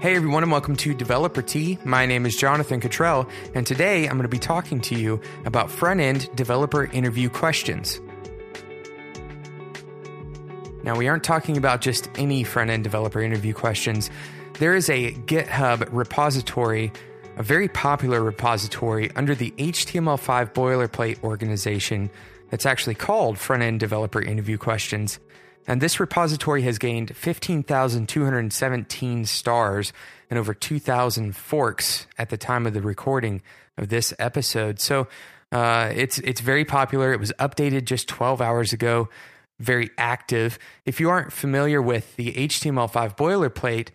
Hey everyone, and welcome to Developer Tea. My name is Jonathan Cutrell, and today I'm going to be talking to you about front end developer interview questions. Now, we aren't talking about just any front end developer interview questions. There is a GitHub repository, a very popular repository under the HTML5 boilerplate organization that's actually called Front End Developer Interview Questions. And this repository has gained 15,217 stars and over 2,000 forks at the time of the recording of this episode. So uh, it's it's very popular. It was updated just 12 hours ago. Very active. If you aren't familiar with the HTML5 boilerplate,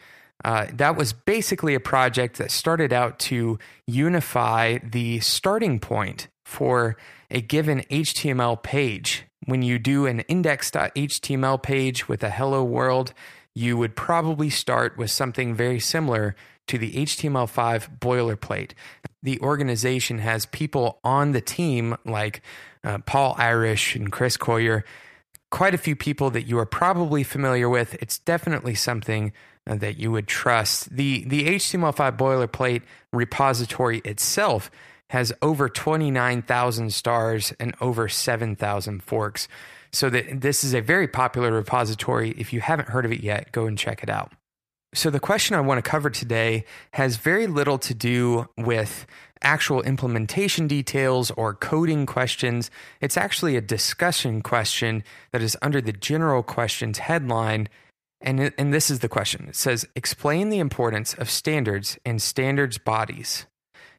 uh, that was basically a project that started out to unify the starting point for a given HTML page when you do an index.html page with a hello world, you would probably start with something very similar to the HTML5 boilerplate. The organization has people on the team like uh, Paul Irish and Chris Coyier, quite a few people that you are probably familiar with. It's definitely something that you would trust. The, the HTML5 boilerplate repository itself has over 29,000 stars and over 7,000 forks. So that this is a very popular repository. If you haven't heard of it yet, go and check it out. So the question I want to cover today has very little to do with actual implementation details or coding questions. It's actually a discussion question that is under the general questions headline. And, and this is the question. It says, explain the importance of standards and standards bodies.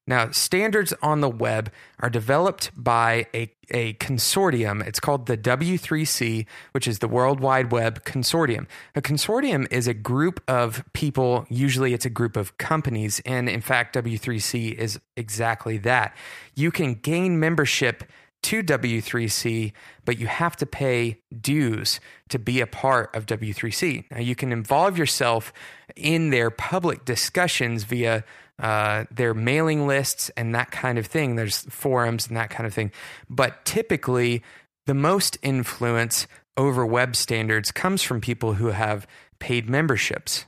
Now, standards on the web are developed by a, a consortium. It's called the W3C, which is the World Wide Web Consortium. A consortium is a group of people, usually it's a group of companies, and in fact, W3C is exactly that. You can gain membership to W3C, but you have to pay dues to be a part of W3C. Now, you can involve yourself in their public discussions via uh, their mailing lists and that kind of thing. There's forums and that kind of thing. But typically, the most influence over web standards comes from people who have paid memberships.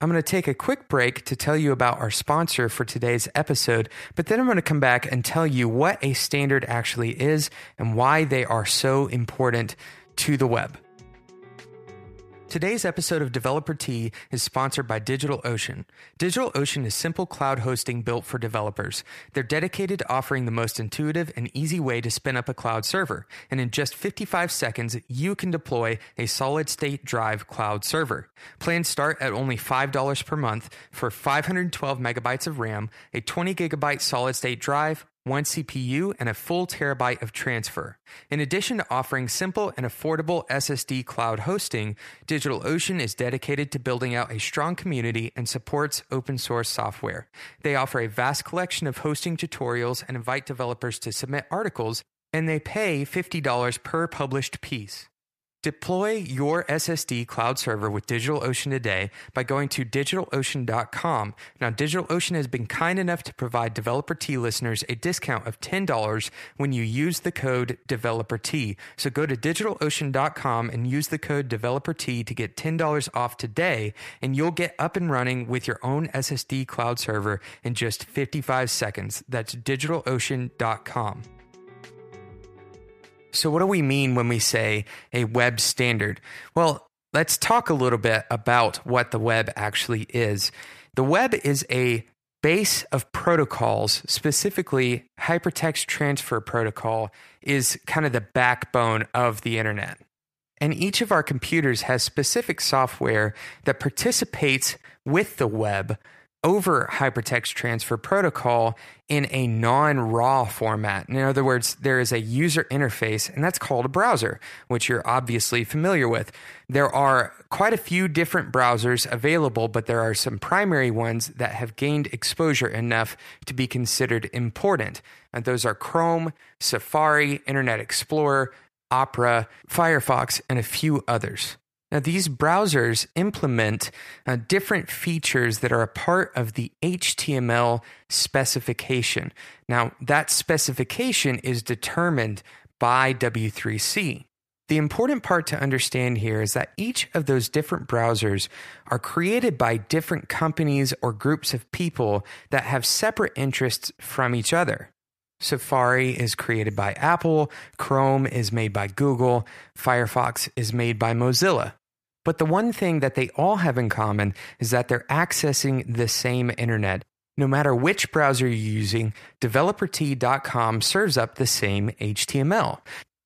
I'm going to take a quick break to tell you about our sponsor for today's episode, but then I'm going to come back and tell you what a standard actually is and why they are so important to the web. Today's episode of Developer Tea is sponsored by DigitalOcean. DigitalOcean is simple cloud hosting built for developers. They're dedicated to offering the most intuitive and easy way to spin up a cloud server. And in just 55 seconds, you can deploy a solid state drive cloud server. Plans start at only $5 per month for 512 megabytes of RAM, a 20 gigabyte solid state drive, one CPU, and a full terabyte of transfer. In addition to offering simple and affordable SSD cloud hosting, DigitalOcean is dedicated to building out a strong community and supports open source software. They offer a vast collection of hosting tutorials and invite developers to submit articles, and they pay $50 per published piece. Deploy your SSD cloud server with DigitalOcean today by going to digitalocean.com. Now, DigitalOcean has been kind enough to provide Developer Tea listeners a discount of $10 when you use the code Developer Tea. So go to digitalocean.com and use the code Developer Tea to get $10 off today, and you'll get up and running with your own SSD cloud server in just 55 seconds. That's digitalocean.com. So, what do we mean when we say a web standard? Well, let's talk a little bit about what the web actually is. The web is a base of protocols, specifically hypertext transfer protocol, is kind of the backbone of the internet. And each of our computers has specific software that participates with the web over hypertext transfer protocol in a non raw format. In other words, there is a user interface, and that's called a browser, which you're obviously familiar with. There are quite a few different browsers available, but there are some primary ones that have gained exposure enough to be considered important. And those are Chrome, Safari, Internet Explorer, Opera, Firefox, and a few others. Now, these browsers implement uh, different features that are a part of the HTML specification. Now, that specification is determined by W3C. The important part to understand here is that each of those different browsers are created by different companies or groups of people that have separate interests from each other. Safari is created by Apple, Chrome is made by Google, Firefox is made by Mozilla. But the one thing that they all have in common is that they're accessing the same internet. No matter which browser you're using, developertea.com serves up the same HTML.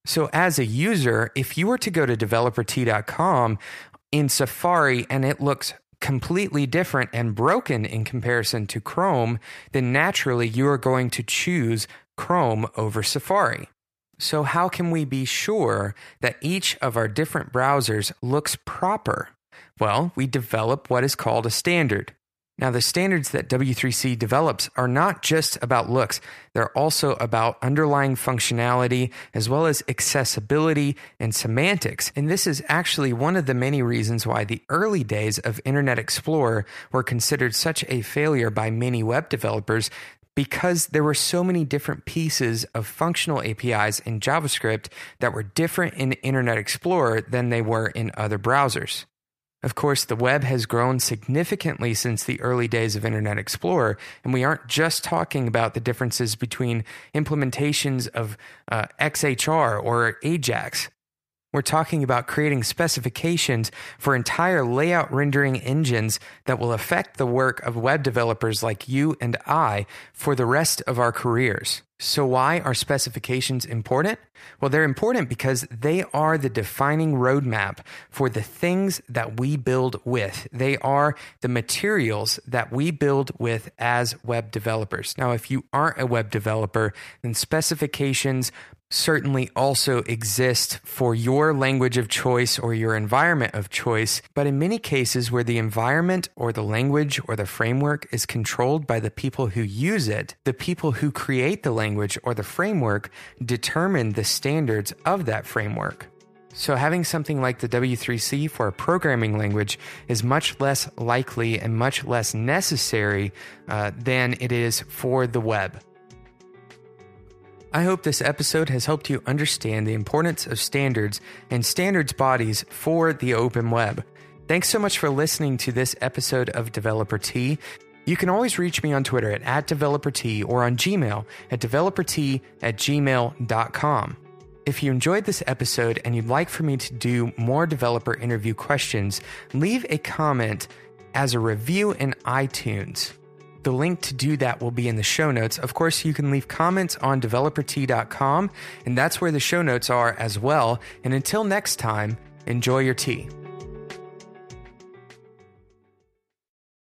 So, as a user, if you were to go to developertea.com in Safari and it looks completely different and broken in comparison to Chrome, then naturally you are going to choose Chrome over Safari. So, how can we be sure that each of our different browsers looks proper? Well, we develop what is called a standard. Now, the standards that W3C develops are not just about looks, they're also about underlying functionality as well as accessibility and semantics. And this is actually one of the many reasons why the early days of Internet Explorer were considered such a failure by many web developers because there were so many different pieces of functional APIs in JavaScript that were different in Internet Explorer than they were in other browsers. Of course, the web has grown significantly since the early days of Internet Explorer, and we aren't just talking about the differences between implementations of uh, XHR or Ajax. We're talking about creating specifications for entire layout rendering engines that will affect the work of web developers like you and I for the rest of our careers. So, why are specifications important? Well, they're important because they are the defining roadmap for the things that we build with. They are the materials that we build with as web developers. Now, if you aren't a web developer, then specifications certainly also exist for your language of choice or your environment of choice, but in many cases where the environment or the language or the framework is controlled by the people who use it, the people who create the language or the framework determine the standards of that framework. So, having something like the W3C for a programming language is much less likely and much less necessary uh, than it is for the web. I hope this episode has helped you understand the importance of standards and standards bodies for the open web. Thanks so much for listening to this episode of Developer Tea. You can always reach me on Twitter at, at DeveloperTea or on Gmail at developertea at gmail.com. If you enjoyed this episode and you'd like for me to do more developer interview questions, leave a comment as a review in iTunes. The link to do that will be in the show notes. Of course, you can leave comments on developertea.com, and that's where the show notes are as well. And until next time, enjoy your tea.